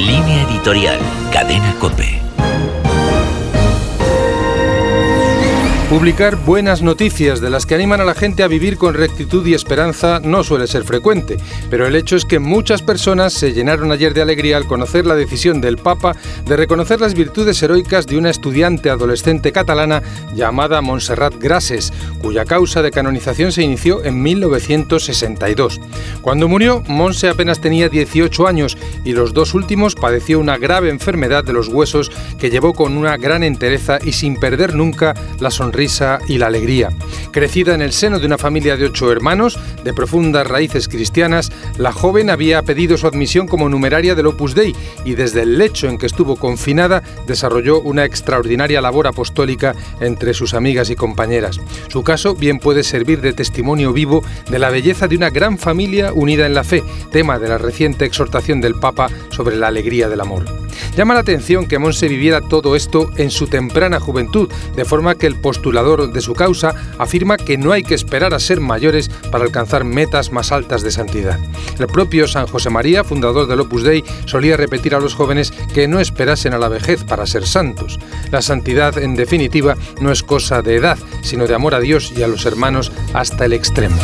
Línea editorial, Cadena Cope. Publicar buenas noticias de las que animan a la gente a vivir con rectitud y esperanza no suele ser frecuente, pero el hecho es que muchas personas se llenaron ayer de alegría al conocer la decisión del Papa de reconocer las virtudes heroicas de una estudiante adolescente catalana llamada Montserrat Grases, cuya causa de canonización se inició en 1962. Cuando murió, Monse apenas tenía 18 años y los dos últimos padeció una grave enfermedad de los huesos que llevó con una gran entereza y sin perder nunca la sonrisa y la alegría. Crecida en el seno de una familia de ocho hermanos, de profundas raíces cristianas, la joven había pedido su admisión como numeraria del Opus Dei y desde el lecho en que estuvo confinada desarrolló una extraordinaria labor apostólica entre sus amigas y compañeras. Su caso bien puede servir de testimonio vivo de la belleza de una gran familia unida en la fe, tema de la reciente exhortación del Papa sobre la alegría del amor. Llama la atención que Monse viviera todo esto en su temprana juventud, de forma que el postulador de su causa afirma que no hay que esperar a ser mayores para alcanzar metas más altas de santidad. El propio San José María, fundador del Opus Dei, solía repetir a los jóvenes que no esperasen a la vejez para ser santos. La santidad, en definitiva, no es cosa de edad, sino de amor a Dios y a los hermanos hasta el extremo.